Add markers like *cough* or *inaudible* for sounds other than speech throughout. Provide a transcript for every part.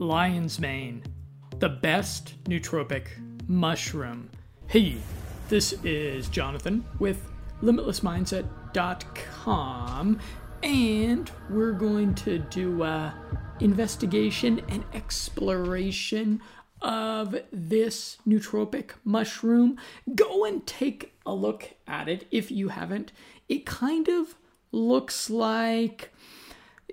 lion's mane, the best nootropic mushroom. Hey, this is Jonathan with limitlessmindset.com, and we're going to do a investigation and exploration of this nootropic mushroom. Go and take a look at it if you haven't. It kind of looks like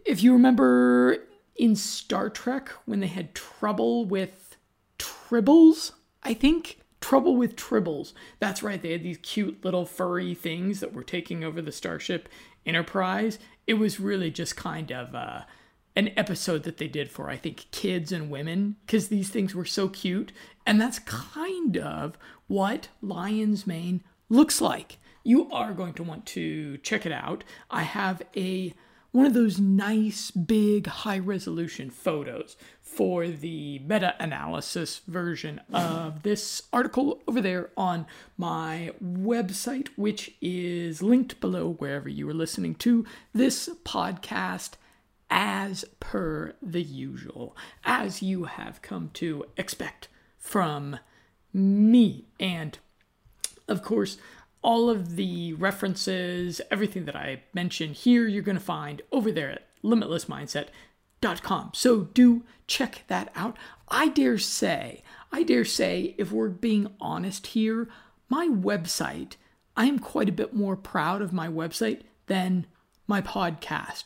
if you remember in Star Trek when they had trouble with tribbles, I think. Trouble with tribbles. That's right, they had these cute little furry things that were taking over the Starship Enterprise. It was really just kind of uh, an episode that they did for, I think, kids and women, because these things were so cute. And that's kind of what Lion's Mane looks like. You are going to want to check it out. I have a one of those nice, big, high resolution photos for the meta analysis version of this article over there on my website, which is linked below wherever you are listening to this podcast, as per the usual, as you have come to expect from me. And of course, all of the references, everything that I mentioned here, you're going to find over there at limitlessmindset.com. So do check that out. I dare say, I dare say, if we're being honest here, my website, I am quite a bit more proud of my website than my podcast.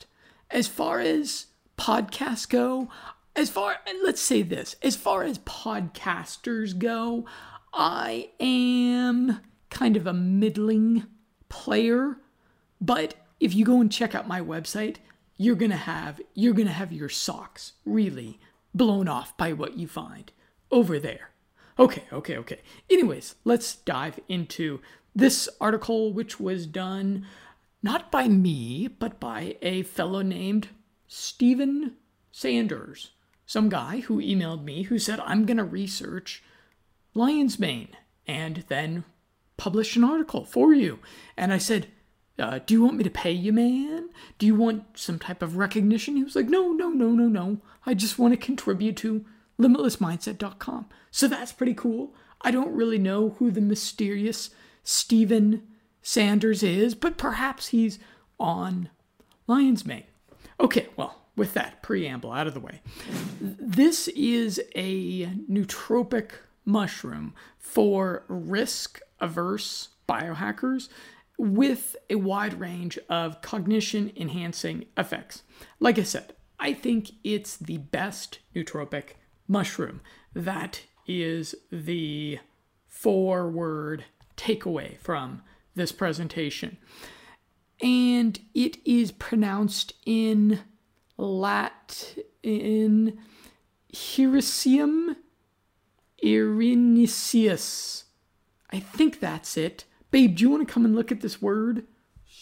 As far as podcasts go, as far, and let's say this, as far as podcasters go, I am kind of a middling player, but if you go and check out my website, you're going to have you're going to have your socks really blown off by what you find over there. Okay, okay, okay. Anyways, let's dive into this article which was done not by me, but by a fellow named Stephen Sanders. Some guy who emailed me who said, I'm going to research lion's mane and then publish an article for you. And I said, uh, Do you want me to pay you, man? Do you want some type of recognition? He was like, No, no, no, no, no. I just want to contribute to limitlessmindset.com. So that's pretty cool. I don't really know who the mysterious Stephen Sanders is, but perhaps he's on Lion's Mane. Okay, well, with that preamble out of the way, this is a nootropic mushroom for risk averse biohackers with a wide range of cognition enhancing effects. Like I said, I think it's the best nootropic mushroom. That is the four word takeaway from this presentation. And it is pronounced in Latin Hericium erinaceus. I think that's it. Babe, do you want to come and look at this word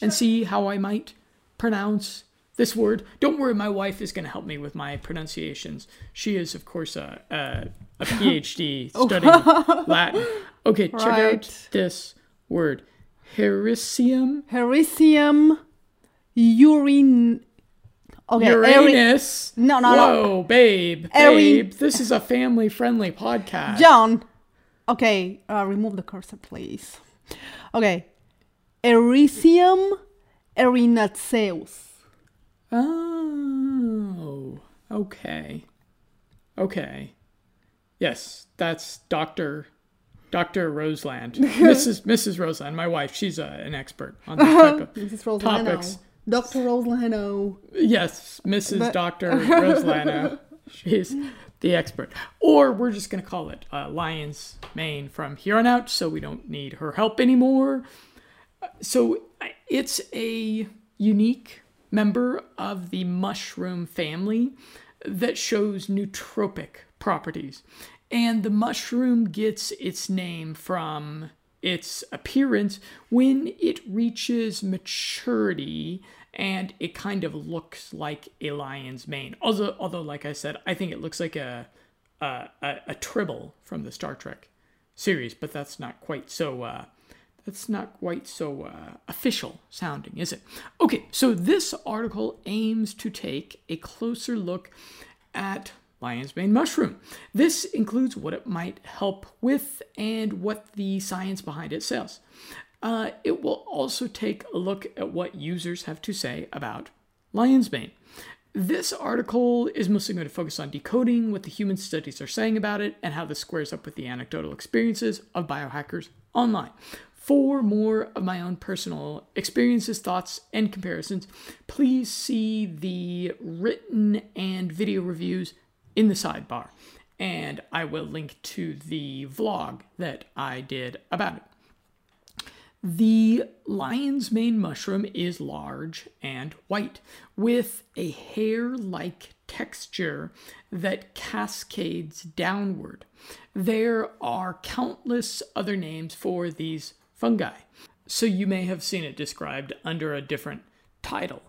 and see how I might pronounce this word? Don't worry, my wife is going to help me with my pronunciations. She is, of course, a, a, a *laughs* PhD oh. studying *laughs* Latin. Okay, check Right. out this word Hericium Hericium urine. Okay, Uranus. No, no, no. Whoa, babe, Eri- babe. This is a family-friendly podcast. John. Okay, uh, remove the cursor, please. Okay, Ericium erinaceus. Oh, okay. Okay. Yes, that's Dr. Dr. Roseland. *laughs* Mrs. Mrs. Roseland, my wife. She's uh, an expert on this type of *laughs* Mrs. Roslano. topics. Dr. Roslano. Yes, Mrs. But- Dr. *laughs* Roslano. She's the expert. Or we're just going to call it uh, Lion's Mane from here on out so we don't need her help anymore. So it's a unique member of the mushroom family that shows nootropic properties. And the mushroom gets its name from its appearance when it reaches maturity and it kind of looks like a lion's mane. Although, although like I said, I think it looks like a a, a, a tribble from the Star Trek series, but that's not quite so uh, that's not quite so uh, official sounding, is it? Okay, so this article aims to take a closer look at lion's mane mushroom. This includes what it might help with and what the science behind it says. Uh, it will also take a look at what users have to say about lion's mane. This article is mostly going to focus on decoding what the human studies are saying about it and how this squares up with the anecdotal experiences of biohackers online. For more of my own personal experiences, thoughts, and comparisons, please see the written and video reviews in the sidebar. And I will link to the vlog that I did about it. The lion's mane mushroom is large and white, with a hair like texture that cascades downward. There are countless other names for these fungi, so you may have seen it described under a different title.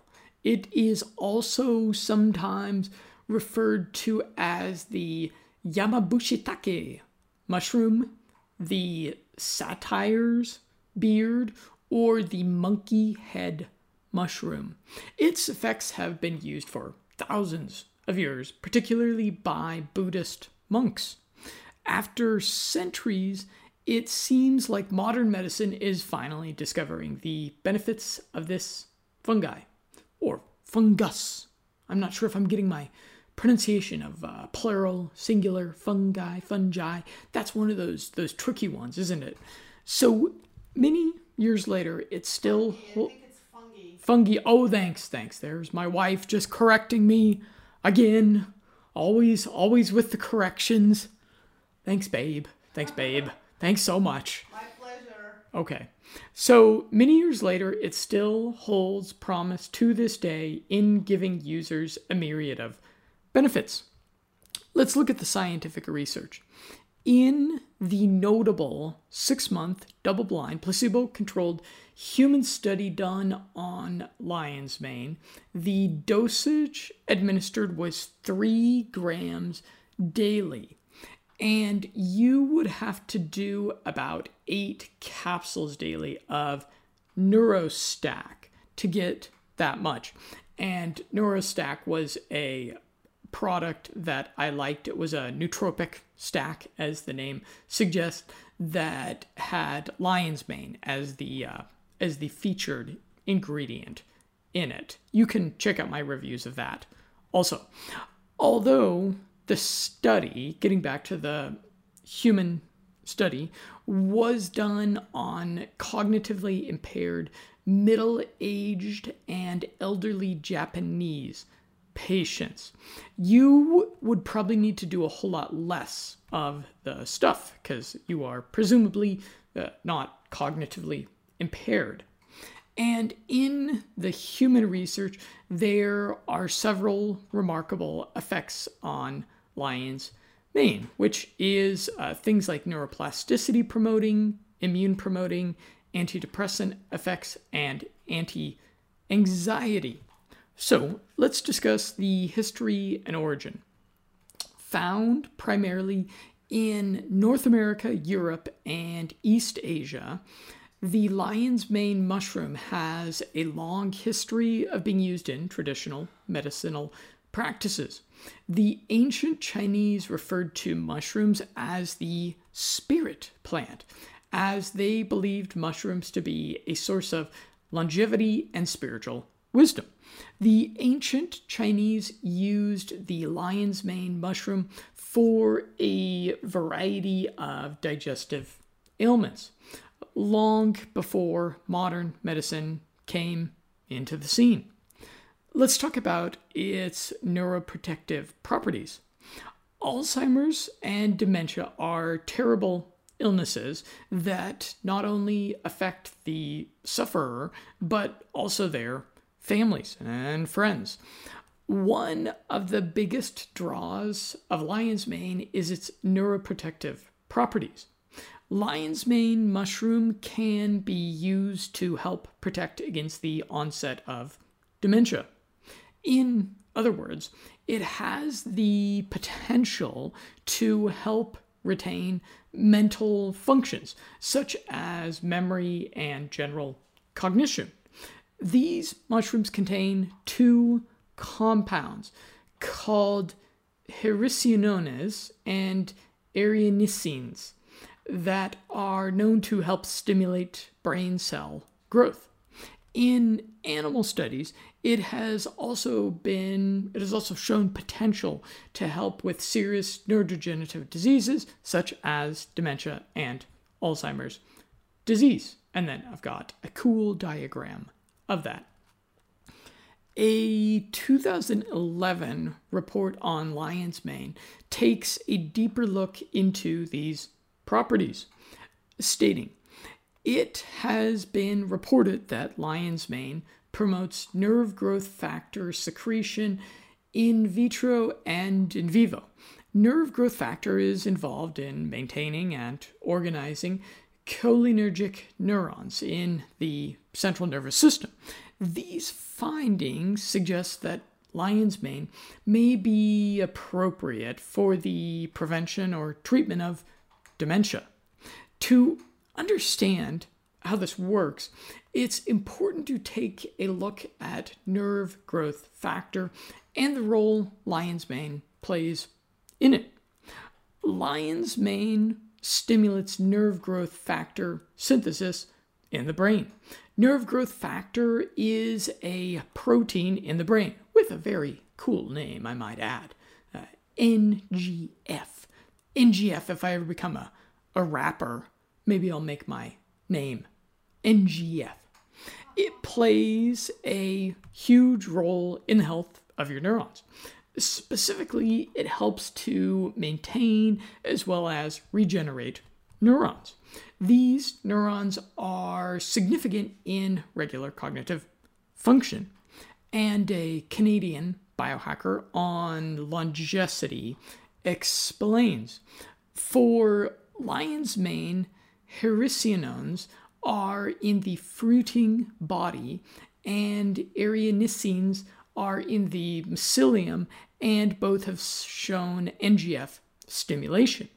It is also sometimes referred to as the Yamabushitake mushroom, the satyr's beard, or the monkey head mushroom. Its effects have been used for thousands of years, particularly by Buddhist monks. After centuries, it seems like modern medicine is finally discovering the benefits of this fungi, or fungus. I'm not sure if I'm getting my pronunciation of uh, plural, singular, fungi, fungi. That's one of those those tricky ones, isn't it? So many years later, it's still fungi. fungi. Oh, thanks, thanks. There's my wife just correcting me again. Always, always with the corrections. Thanks, babe. Thanks, babe. Thanks so much. My pleasure. Okay. So many years later, it still holds promise to this day in giving users a myriad of benefits. Let's look at the scientific research. In the notable six month, double blind, placebo controlled human study done on lion's mane, the dosage administered was three grams daily. And you would have to do about eight capsules daily of Neurostack to get that much. And Neurostack was a product that I liked. It was a nootropic stack, as the name suggests, that had lion's mane as the uh, as the featured ingredient in it. You can check out my reviews of that. Also, although the study, getting back to the human study, was done on cognitively impaired, middle aged, and elderly Japanese patients. You would probably need to do a whole lot less of the stuff because you are presumably uh, not cognitively impaired. And in the human research, there are several remarkable effects on lions' mane, which is uh, things like neuroplasticity promoting, immune promoting, antidepressant effects, and anti anxiety so let's discuss the history and origin. Found primarily in North America, Europe, and East Asia, the lion's mane mushroom has a long history of being used in traditional medicinal practices. The ancient Chinese referred to mushrooms as the spirit plant, as they believed mushrooms to be a source of longevity and spiritual wisdom. The ancient Chinese used the lion's mane mushroom for a variety of digestive ailments long before modern medicine came into the scene. Let's talk about its neuroprotective properties. Alzheimer's and dementia are terrible illnesses that not only affect the sufferer, but also their families and friends. One of the biggest draws of lion's mane is its neuroprotective properties. Lion's mane mushroom can be used to help protect against the onset of dementia. In other words, it has the potential to help retain mental functions such as memory and general cognition. These mushrooms contain two compounds called hericenones and erinacines that are known to help stimulate brain cell growth. In animal studies, it has also been it has also shown potential to help with serious neurodegenerative diseases such as dementia and Alzheimer's disease. And then I've got a cool diagram of that. A 2011 report on lion's mane takes a deeper look into these properties, stating it has been reported that lion's mane promotes nerve growth factor secretion in vitro and in vivo. Nerve growth factor is involved in maintaining and organizing cholinergic neurons in the central nervous system. These findings suggest that lion's mane may be appropriate for the prevention or treatment of dementia. To understand how this works, it's important to take a look at nerve growth factor and the role lion's mane plays in it. Lion's mane stimulates nerve growth factor synthesis in the brain. Nerve growth factor is a protein in the brain with a very cool name, I might add uh, NGF. NGF, if I ever become a, a rapper, maybe I'll make my name NGF. It plays a huge role in the health of your neurons. Specifically, it helps to maintain as well as regenerate neurons. These neurons are significant in regular cognitive function. And a Canadian biohacker on longevity explains for lion's mane, hericenones are in the fruiting body, and erinacines are in the mycelium, and both have shown NGF stimulation.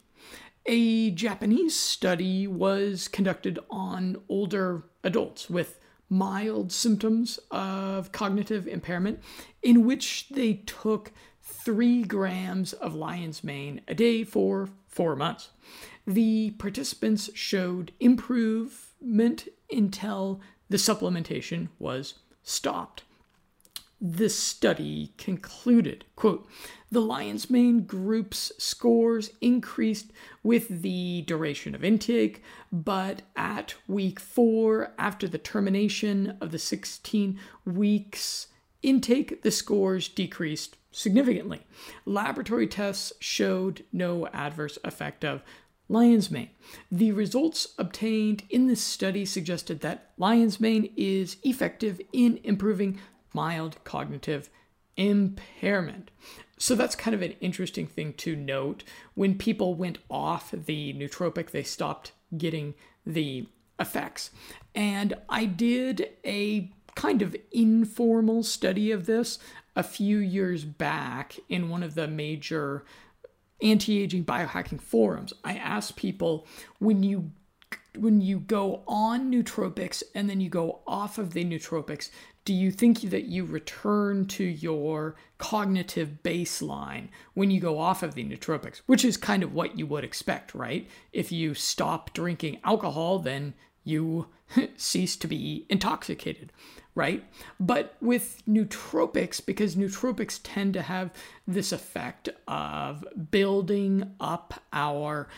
A Japanese study was conducted on older adults with mild symptoms of cognitive impairment, in which they took three grams of lion's mane a day for four months. The participants showed improvement until the supplementation was stopped the study concluded quote the lion's mane group's scores increased with the duration of intake but at week 4 after the termination of the 16 weeks intake the scores decreased significantly laboratory tests showed no adverse effect of lion's mane. The results obtained in this study suggested that lion's mane is effective in improving mild cognitive impairment. So that's kind of an interesting thing to note. When people went off the nootropic, they stopped getting the effects. And I did a kind of informal study of this a few years back in one of the major anti aging biohacking forums. I asked people when you when you go on nootropics and then you go off of the nootropics, do you think that you return to your cognitive baseline when you go off of the nootropics, which is kind of what you would expect, right? If you stop drinking alcohol, then you *laughs* cease to be intoxicated, right? But with nootropics, because nootropics tend to have this effect of building up our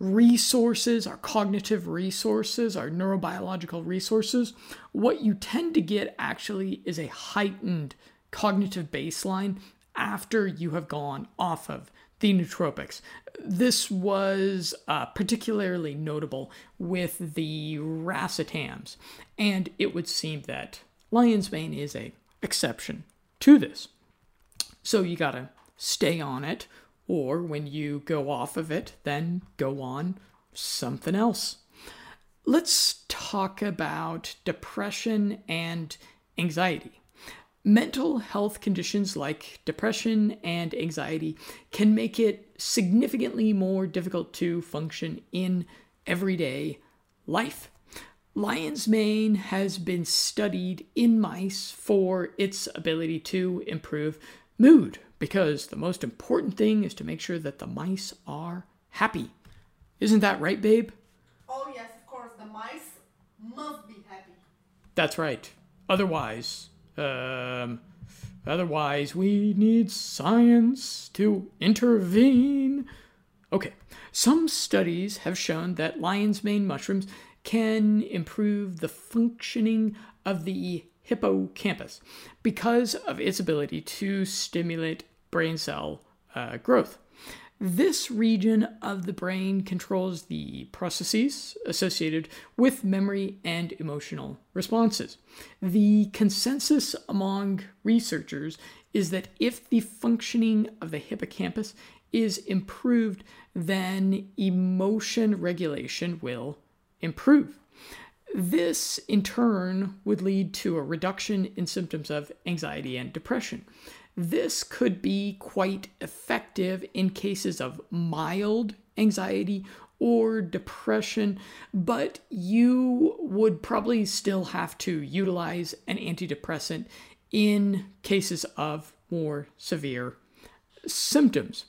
resources, our cognitive resources, our neurobiological resources, what you tend to get actually is a heightened cognitive baseline after you have gone off of the nootropics. This was uh, particularly notable with the racetams, and it would seem that lion's mane is a exception to this. So you gotta stay on it or when you go off of it, then go on something else. Let's talk about depression and anxiety. Mental health conditions like depression and anxiety can make it significantly more difficult to function in everyday life. Lion's mane has been studied in mice for its ability to improve mood because the most important thing is to make sure that the mice are happy. Isn't that right, babe? Oh, yes, of course. The mice must be happy. That's right. Otherwise, um, otherwise we need science to intervene. Okay. Some studies have shown that lion's mane mushrooms can improve the functioning of the hippocampus because of its ability to stimulate brain cell uh, growth. This region of the brain controls the processes associated with memory and emotional responses. The consensus among researchers is that if the functioning of the hippocampus is improved, then emotion regulation will improve. This, in turn, would lead to a reduction in symptoms of anxiety and depression. This could be quite effective in cases of mild anxiety or depression, but you would probably still have to utilize an antidepressant in cases of more severe symptoms.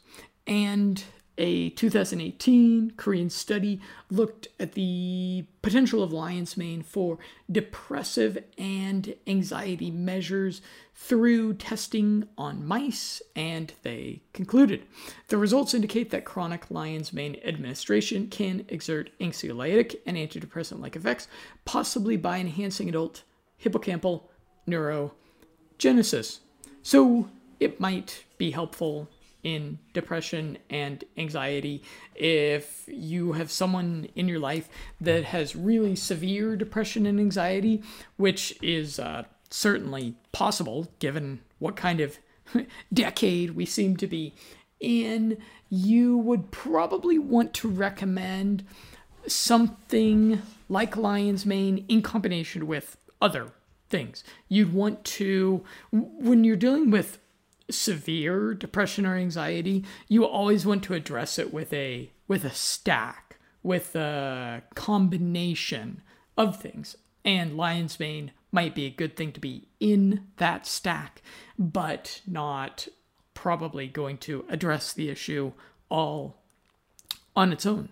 And a 2018 Korean study looked at the potential of lion's mane for depressive and anxiety measures through testing on mice, and they concluded the results indicate that chronic lion's mane administration can exert anxiolytic and antidepressant like effects, possibly by enhancing adult hippocampal neurogenesis. So it might be helpful in depression and anxiety. If you have someone in your life that has really severe depression and anxiety, which is uh, certainly possible given what kind of *laughs* decade we seem to be in, you would probably want to recommend something like lion's mane in combination with other things. You'd want to, when you're dealing with severe depression or anxiety, you always want to address it with a with a stack, with a combination of things. And lion's mane might be a good thing to be in that stack, but not probably going to address the issue all on its own.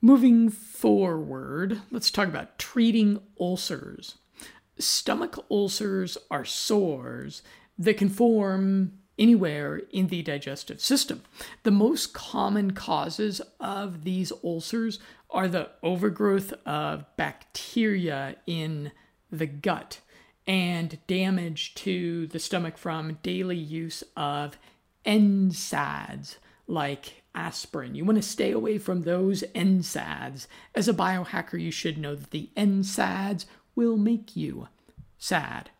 Moving forward, let's talk about treating ulcers. Stomach ulcers are sores that can form anywhere in the digestive system. The most common causes of these ulcers are the overgrowth of bacteria in the gut and damage to the stomach from daily use of NSAIDs like aspirin. You want to stay away from those NSAIDs. As a biohacker, you should know that the NSAIDs will make you sad.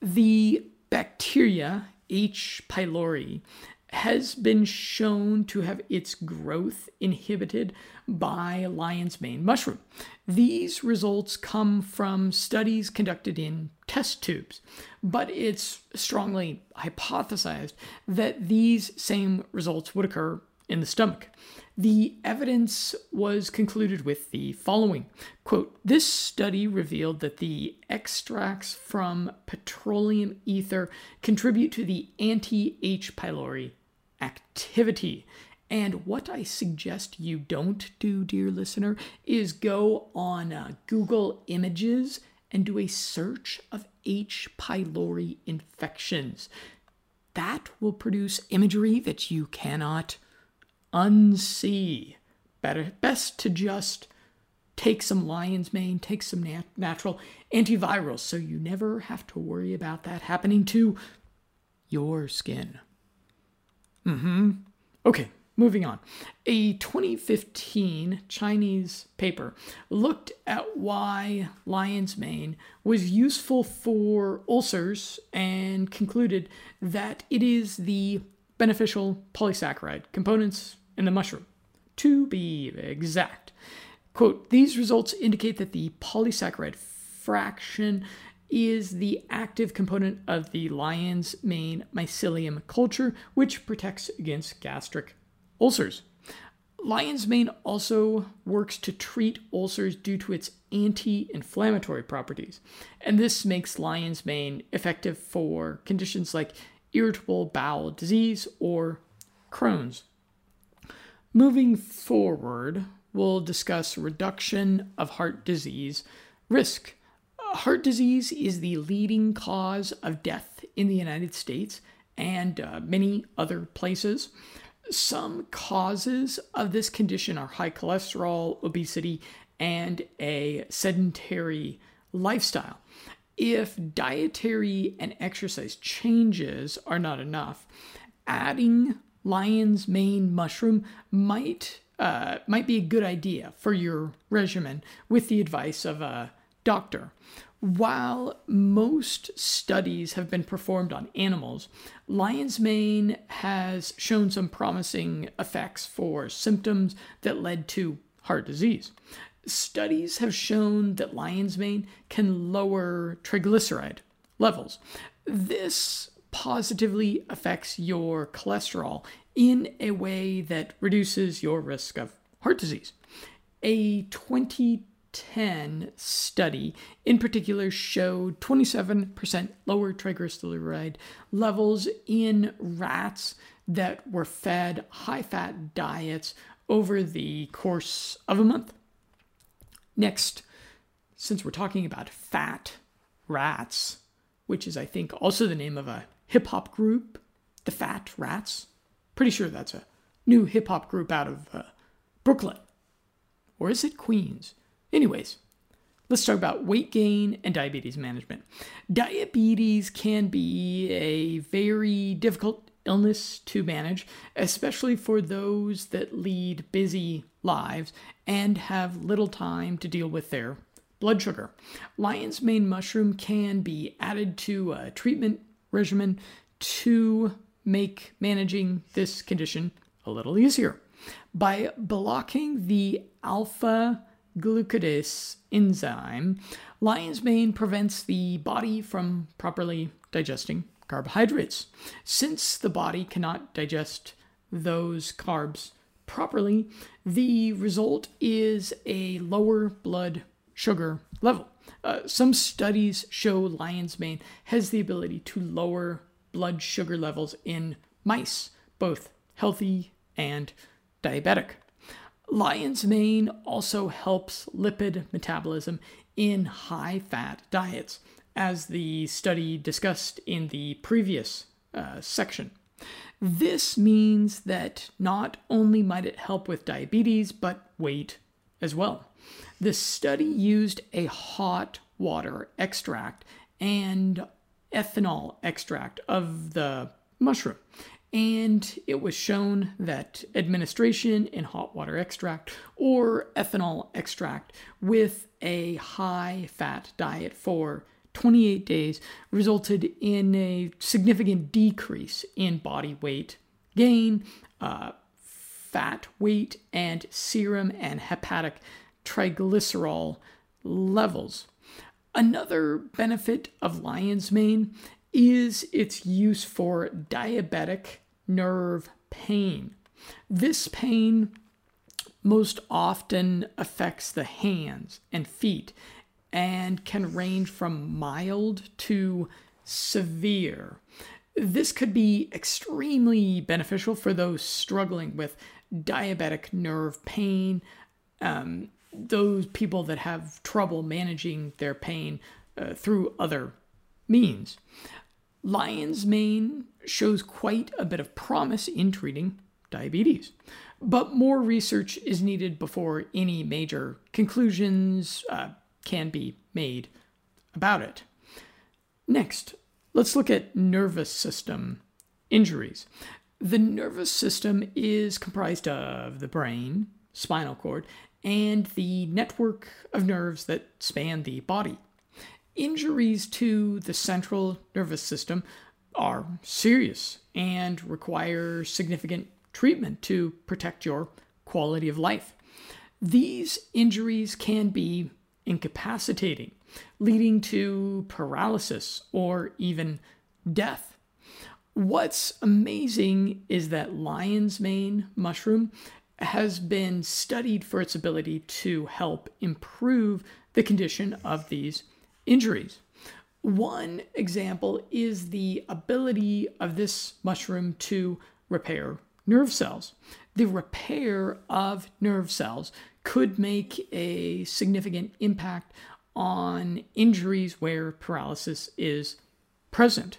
The bacteria, H. pylori, has been shown to have its growth inhibited by lion's mane mushroom. These results come from studies conducted in test tubes, but it's strongly hypothesized that these same results would occur in the stomach. The evidence was concluded with the following quote, This study revealed that the extracts from petroleum ether contribute to the anti H. pylori activity. And what I suggest you don't do, dear listener, is go on uh, Google Images and do a search of H. pylori infections. That will produce imagery that you cannot unsee. Better, best to just take some lion's mane, take some nat- natural antivirals so you never have to worry about that happening to your skin. Mm hmm. Okay, moving on. A 2015 Chinese paper looked at why lion's mane was useful for ulcers and concluded that it is the beneficial polysaccharide components in the mushroom. To be exact, quote, these results indicate that the polysaccharide fraction is the active component of the lion's mane mycelium culture, which protects against gastric ulcers. Lion's mane also works to treat ulcers due to its anti inflammatory properties, and this makes lion's mane effective for conditions like irritable bowel disease or Crohn's. Moving forward, we'll discuss reduction of heart disease risk. Heart disease is the leading cause of death in the United States and uh, many other places. Some causes of this condition are high cholesterol, obesity, and a sedentary lifestyle. If dietary and exercise changes are not enough, adding lion's mane mushroom might uh, might be a good idea for your regimen with the advice of a doctor. While most studies have been performed on animals, lion's mane has shown some promising effects for symptoms that led to heart disease. Studies have shown that lion's mane can lower triglyceride levels. This positively affects your cholesterol in a way that reduces your risk of heart disease. A 2010 study in particular showed 27% lower triglyceride levels in rats that were fed high fat diets over the course of a month. Next, since we're talking about fat rats, which is, I think, also the name of a hip hop group, the Fat Rats. Pretty sure that's a new hip hop group out of uh, Brooklyn. Or is it Queens? Anyways, let's talk about weight gain and diabetes management. Diabetes can be a very difficult illness to manage, especially for those that lead busy lives and have little time to deal with their blood sugar. Lion's mane mushroom can be added to a treatment regimen to make managing this condition a little easier. By blocking the alpha glucosidase enzyme, lion's mane prevents the body from properly digesting carbohydrates. Since the body cannot digest those carbs properly, the result is a lower blood sugar level. Uh, some studies show lion's mane has the ability to lower blood sugar levels in mice, both healthy and diabetic. Lion's mane also helps lipid metabolism in high fat diets, as the study discussed in the previous uh, section. This means that not only might it help with diabetes, but weight as well. The study used a hot water extract and ethanol extract of the mushroom. And it was shown that administration in hot water extract or ethanol extract with a high fat diet for 28 days resulted in a significant decrease in body weight gain, uh, fat weight, and serum and hepatic triglycerol levels. Another benefit of lion's mane is its use for diabetic nerve pain. This pain most often affects the hands and feet and can range from mild to severe. This could be extremely beneficial for those struggling with diabetic nerve pain, um, those people that have trouble managing their pain uh, through other means. Lion's mane shows quite a bit of promise in treating diabetes, but more research is needed before any major conclusions uh, can be made about it. Next, let's look at nervous system injuries. The nervous system is comprised of the brain, spinal cord, and the network of nerves that span the body. Injuries to the central nervous system are serious and require significant treatment to protect your quality of life. These injuries can be incapacitating, leading to paralysis or even death. What's amazing is that lion's mane mushroom has been studied for its ability to help improve the condition of these injuries. One example is the ability of this mushroom to repair nerve cells. The repair of nerve cells could make a significant impact on injuries where paralysis is present.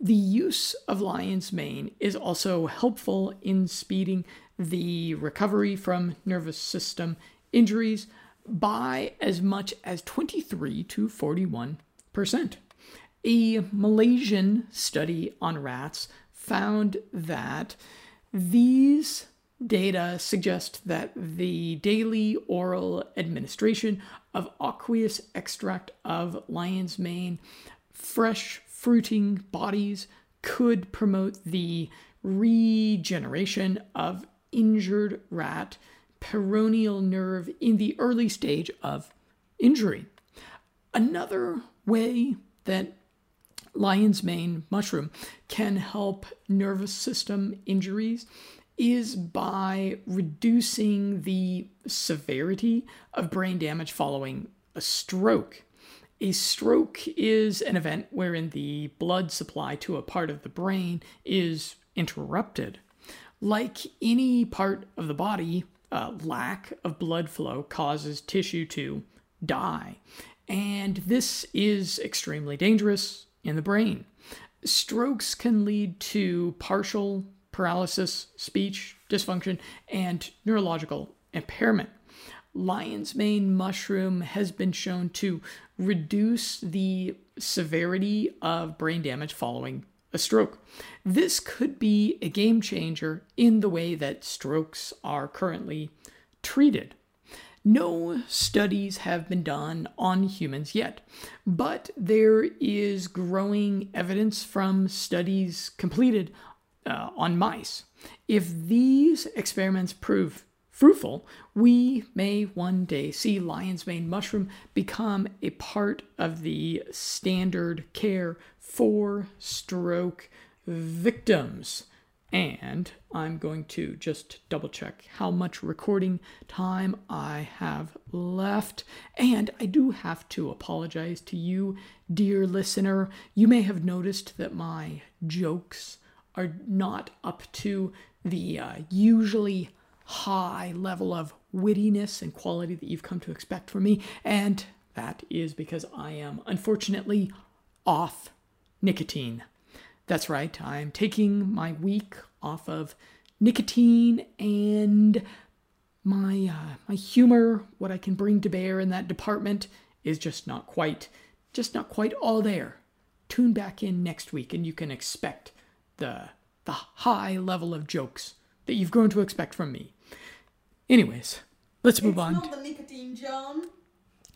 The use of lion's mane is also helpful in speeding the recovery from nervous system injuries by as much as 23 to 41 percent. A Malaysian study on rats found that these data suggest that the daily oral administration of aqueous extract of lion's mane, fresh fruiting bodies could promote the regeneration of injured rat peroneal nerve in the early stage of injury. Another way that lion's mane mushroom can help nervous system injuries is by reducing the severity of brain damage following a stroke. A stroke is an event wherein the blood supply to a part of the brain is interrupted. Like any part of the body, uh, lack of blood flow causes tissue to die. And this is extremely dangerous in the brain. Strokes can lead to partial paralysis, speech dysfunction, and neurological impairment. Lion's mane mushroom has been shown to reduce the severity of brain damage following a stroke. This could be a game changer in the way that strokes are currently treated. No studies have been done on humans yet, but there is growing evidence from studies completed uh, on mice. If these experiments prove fruitful, we may one day see lion's mane mushroom become a part of the standard care for stroke victims. And I'm going to just double check how much recording time I have left. And I do have to apologize to you, dear listener. You may have noticed that my jokes are not up to the uh, usually high level of wittiness and quality that you've come to expect from me. And that is because I am unfortunately off nicotine. That's right, I'm taking my week off of nicotine and my uh, my humor, what I can bring to bear in that department is just not quite just not quite all there. Tune back in next week and you can expect the the high level of jokes that you've grown to expect from me. Anyways, let's move it's on. not the nicotine, John.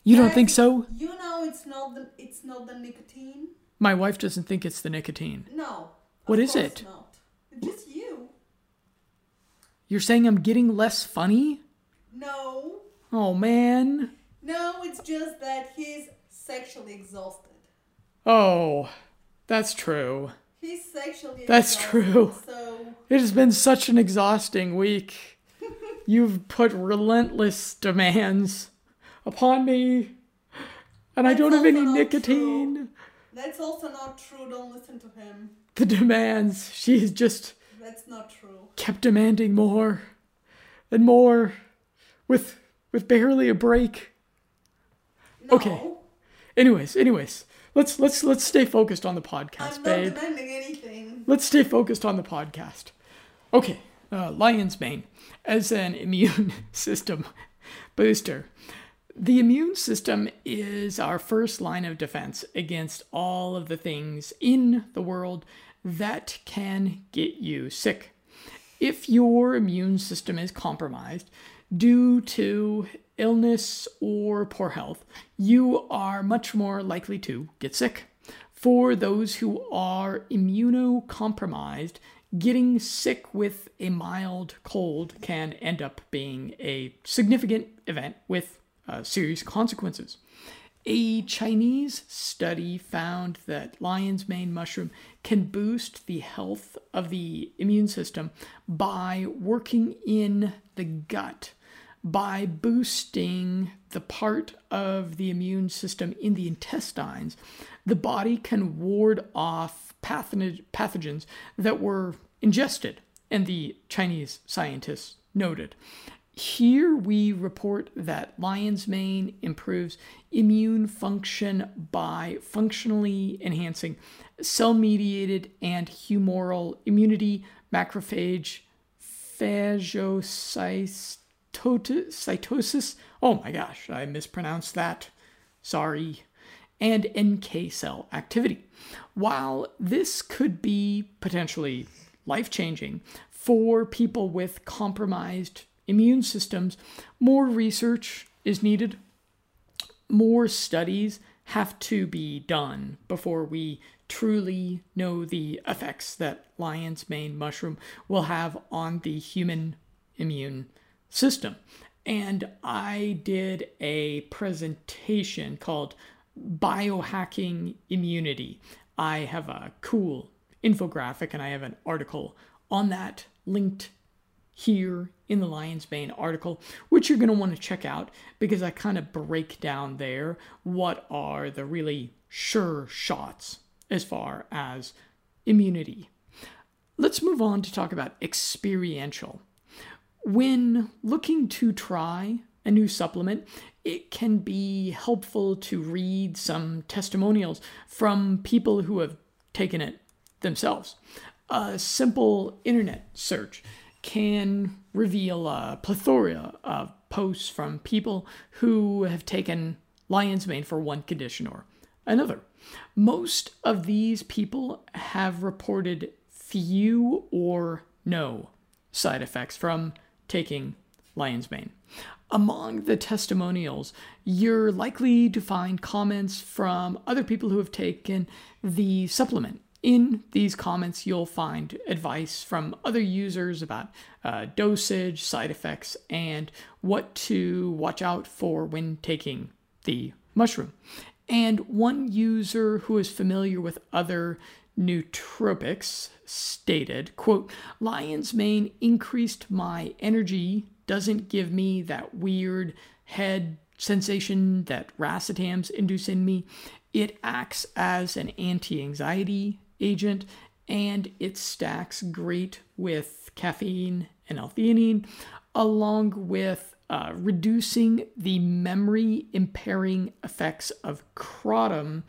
You don't think so? You know it's not the it's not the nicotine. My wife doesn't think it's the nicotine. No. What is it? Not. It's just you. You're saying I'm getting less funny? No. Oh man. No, it's just that he's sexually exhausted. Oh, that's true. He's sexually That's exhausted, true. So It has been such an exhausting week. *laughs* You've put relentless demands upon me, and I don't have any nicotine. That's also not true. Don't listen to him. The demands. She's just That's not true. kept demanding more and more with with barely a break. No, Okay. Anyways, anyways, let's let's let's stay focused on the podcast, I'm not babe. demanding anything. Let's stay focused on the podcast. Okay, uh, lion's mane as an immune *laughs* system booster. The immune system is our first line of defense against all of the things in the world that can get you sick. If your immune system is compromised due to illness or poor health, you are much more likely to get sick. For those who are immunocompromised, getting sick with a mild cold can end up being a significant event with uh, serious consequences. A Chinese study found that lion's mane mushroom can boost the health of the immune system by working in the gut. by boosting the part of the immune system in the intestines, the body can ward off pathogens that were ingested, and the Chinese scientists noted. Here we report that lion's mane improves immune function by functionally enhancing cell mediated and humoral immunity, macrophage, phagocytosis. Oh my gosh, I mispronounced that. Sorry. And NK cell activity. While this could be potentially life changing for people with compromised immune systems, more research is needed. More studies have to be done before we truly know the effects that lion's mane mushroom will have on the human immune system. And I did a presentation called Biohacking Immunity. I have a cool infographic and I have an article on that linked here in the Lion's Mane article, which you're going to want to check out because I kind of break down there what are the really sure shots as far as immunity. Let's move on to talk about experiential. When looking to try a new supplement, it can be helpful to read some testimonials from people who have taken it themselves. A simple internet search can reveal a plethora of posts from people who have taken lion's mane for one condition or another. Most of these people have reported few or no side effects from taking lion's mane. Among the testimonials, you're likely to find comments from other people who have taken the supplement in these comments, you'll find advice from other users about uh, dosage, side effects, and what to watch out for when taking the mushroom. And one user who is familiar with other nootropics stated, quote, Lion's mane increased my energy, doesn't give me that weird head sensation that racetams induce in me. It acts as an anti anxiety agent, and it stacks great with caffeine and L-theanine, along with uh, reducing the memory impairing effects of kratom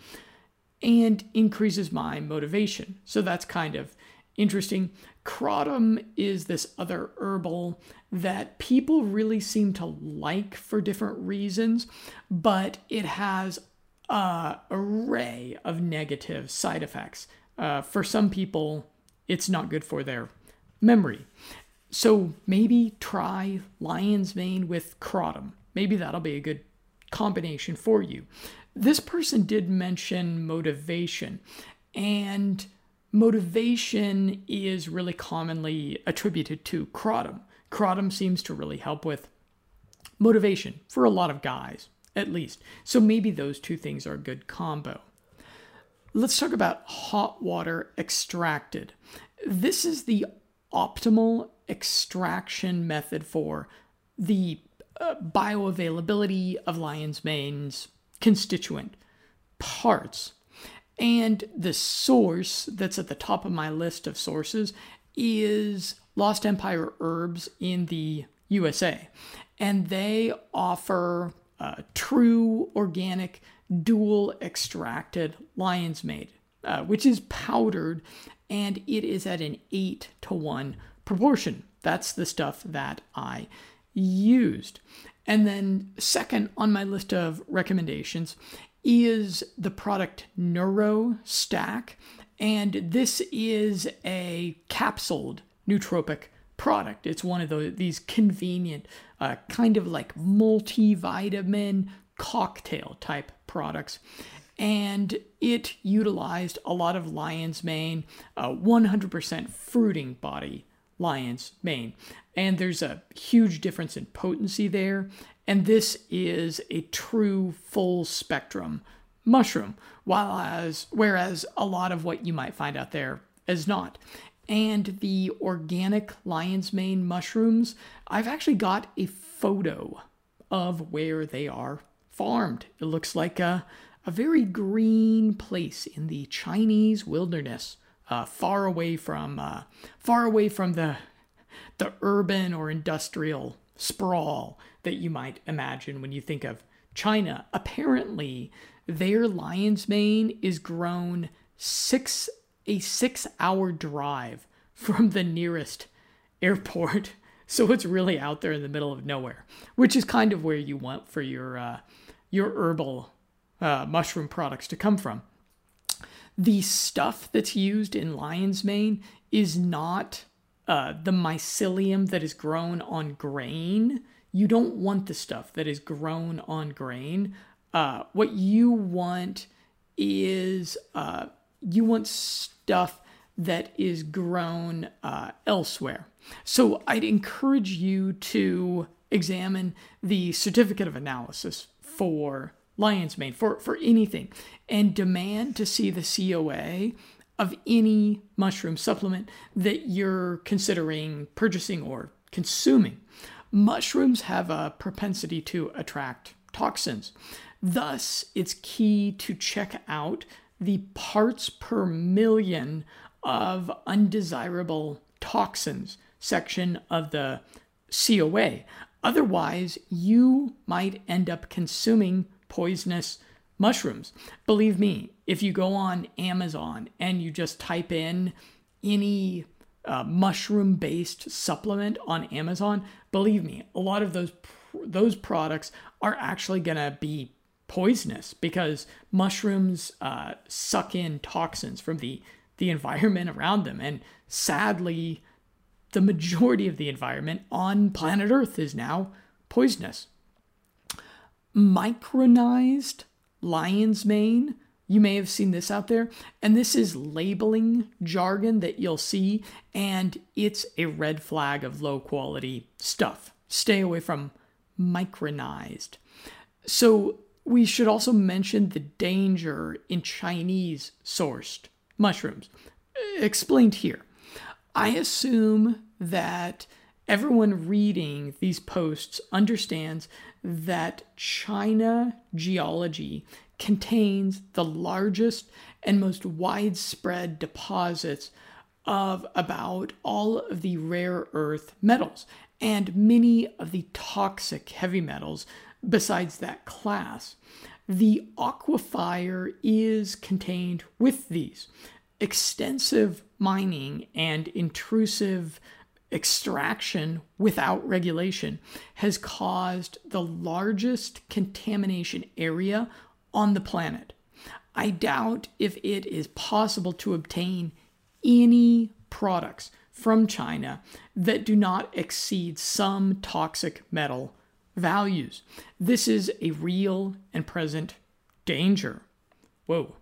and increases my motivation. So that's kind of interesting. Kratom is this other herbal that people really seem to like for different reasons, but it has a array of negative side effects uh, for some people, it's not good for their memory. So maybe try lion's mane with kratom. Maybe that'll be a good combination for you. This person did mention motivation, and motivation is really commonly attributed to kratom. Kratom seems to really help with motivation for a lot of guys, at least. So maybe those two things are a good combo. Let's talk about hot water extracted. This is the optimal extraction method for the uh, bioavailability of lion's mane's constituent parts. And the source that's at the top of my list of sources is Lost Empire Herbs in the USA. And they offer uh, true organic dual extracted lion's mane, uh, which is powdered and it is at an 8 to 1 proportion. That's the stuff that I used. And then, second on my list of recommendations is the product Neuro Stack. And this is a capsuled nootropic product. It's one of those, these convenient, uh, kind of like multivitamin cocktail type products. And it utilized a lot of lion's mane, uh, 100% fruiting body lion's mane. And there's a huge difference in potency there. And this is a true full spectrum mushroom, while as, whereas a lot of what you might find out there is not. and the organic lion's mane mushrooms, I've actually got a photo of where they are farmed. It looks like a, a very green place in the Chinese wilderness, uh, far away from uh, far away from the the urban or industrial sprawl that you might imagine when you think of China. Apparently, their lion's mane is grown six a six hour drive from the nearest airport. *laughs* So it's really out there in the middle of nowhere, which is kind of where you want for your uh, your herbal uh, mushroom products to come from. The stuff that's used in lion's mane is not uh, the mycelium that is grown on grain. You don't want the stuff that is grown on grain. Uh, what you want is uh, you want stuff that is grown uh, elsewhere. So I'd encourage you to examine the certificate of analysis for lion's mane, for, for anything, and demand to see the COA of any mushroom supplement that you're considering purchasing or consuming. Mushrooms have a propensity to attract toxins. Thus, it's key to check out the parts per million of undesirable toxins section of the COA. Otherwise, you might end up consuming poisonous mushrooms. Believe me, if you go on Amazon and you just type in any uh, mushroom based supplement on Amazon, believe me, a lot of those those products are actually going to be poisonous because mushrooms uh, suck in toxins from the the environment around them and sadly the majority of the environment on planet earth is now poisonous micronized lion's mane. You may have seen this out there. And this is labeling jargon that you'll see, and it's a red flag of low quality stuff. Stay away from micronized. So, we should also mention the danger in Chinese sourced mushrooms. Explained here. I assume that everyone reading these posts understands that China geology contains the largest and most widespread deposits of about all of the rare earth metals and many of the toxic heavy metals besides that class. The aquifer is contained with these. Extensive mining and intrusive extraction without regulation has caused the largest contamination area on the planet. I doubt if it is possible to obtain any products from China that do not exceed some toxic metal values. This is a real and present danger. Whoa.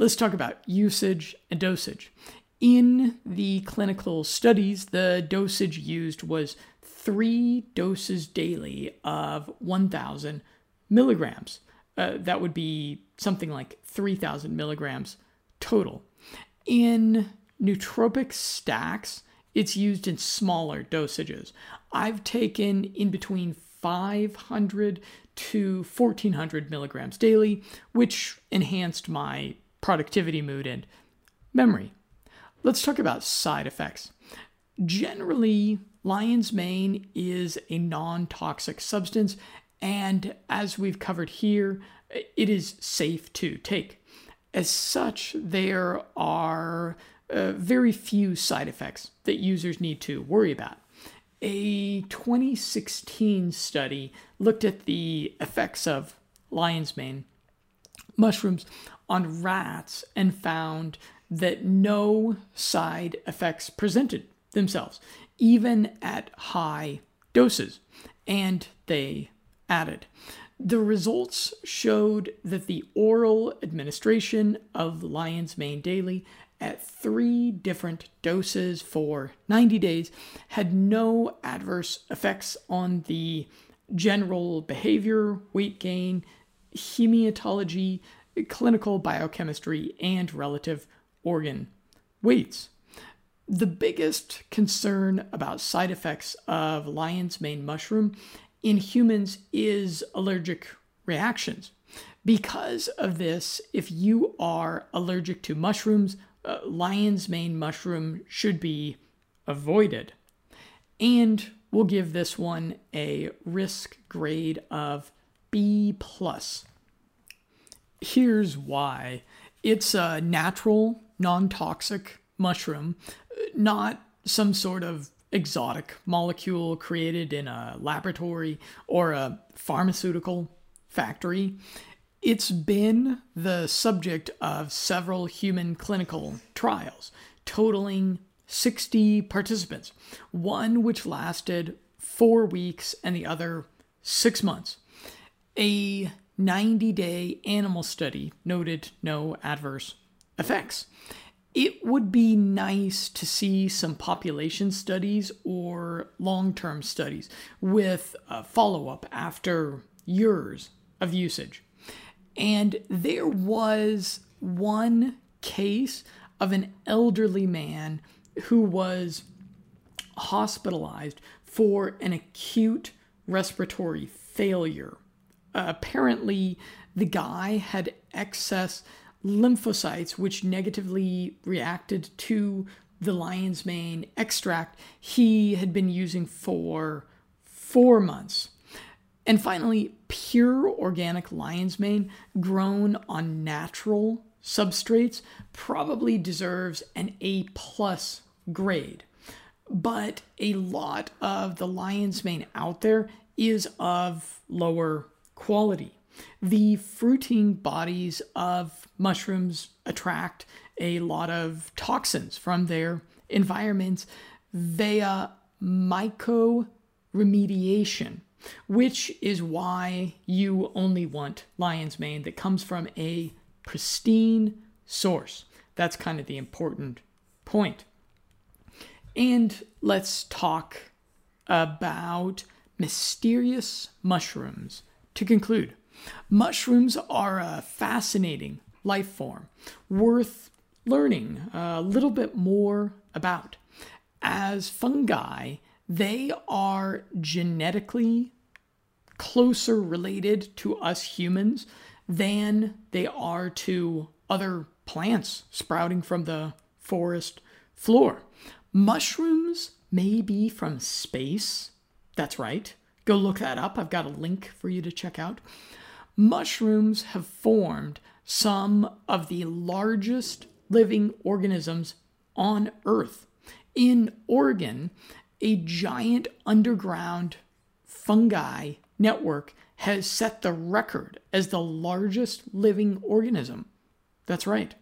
Let's talk about usage and dosage. In the clinical studies, the dosage used was three doses daily of 1,000 milligrams. Uh, that would be something like 3,000 milligrams total. In nootropic stacks, it's used in smaller dosages. I've taken in between 500 to 1400 milligrams daily, which enhanced my productivity mood and memory. Let's talk about side effects. Generally, lion's mane is a non toxic substance, and as we've covered here, it is safe to take. As such, there are uh, very few side effects that users need to worry about. A 2016 study looked at the effects of lion's mane mushrooms on rats and found that no side effects presented themselves, even at high doses. And they added. The results showed that the oral administration of lion's mane daily at three different doses for 90 days had no adverse effects on the general behavior, weight gain, hematology, clinical biochemistry, and relative organ weights. the biggest concern about side effects of lion's mane mushroom in humans is allergic reactions. Because of this, if you are allergic to mushrooms, uh, lion's mane mushroom should be avoided. And we'll give this one a risk grade of B plus. Here's why. It's a natural, non-toxic mushroom, not some sort of exotic molecule created in a laboratory or a pharmaceutical factory. It's been the subject of several human clinical trials, totaling 60 participants, one which lasted four weeks and the other six months. A 90 day animal study noted no adverse effects. It would be nice to see some population studies or long term studies with follow up after years of usage. And there was one case of an elderly man who was hospitalized for an acute respiratory failure. Uh, apparently, the guy had excess lymphocytes which negatively reacted to the lion's mane extract he had been using for four months. And finally, pure organic lion's mane grown on natural substrates probably deserves an A plus grade. But a lot of the lion's mane out there is of lower quality. The fruiting bodies of mushrooms attract a lot of toxins from their environments via mycoremediation, which is why you only want lion's mane that comes from a pristine source. That's kind of the important point. And let's talk about mysterious mushrooms to conclude. Mushrooms are a fascinating life form worth learning a little bit more about. As fungi, they are genetically closer related to us humans than they are to other plants sprouting from the forest floor. Mushrooms may be from space. That's right. Go look that up. I've got a link for you to check out. Mushrooms have formed some of the largest living organisms on Earth. In Oregon, a giant underground fungi network has set the record as the largest living organism. That's right.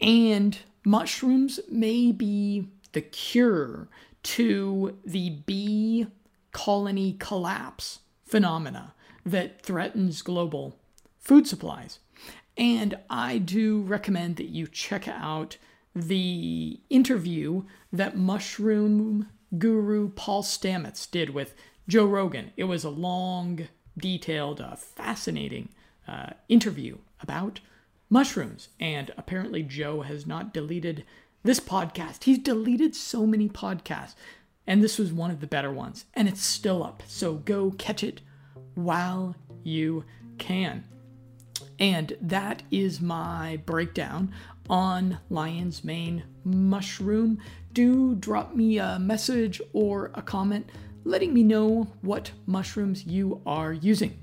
And mushrooms may be the cure to the bee colony collapse phenomena that threatens global food supplies. And I do recommend that you check out the interview that mushroom guru Paul Stamets did with Joe Rogan. It was a long, detailed, uh, fascinating uh, interview about mushrooms. And apparently, Joe has not deleted this podcast. He's deleted so many podcasts, and this was one of the better ones, and it's still up. So go catch it while you can. And that is my breakdown on lion's mane mushroom. Do drop me a message or a comment letting me know what mushrooms you are using.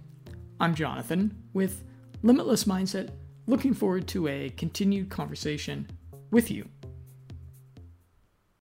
I'm Jonathan with Limitless Mindset, looking forward to a continued conversation with you.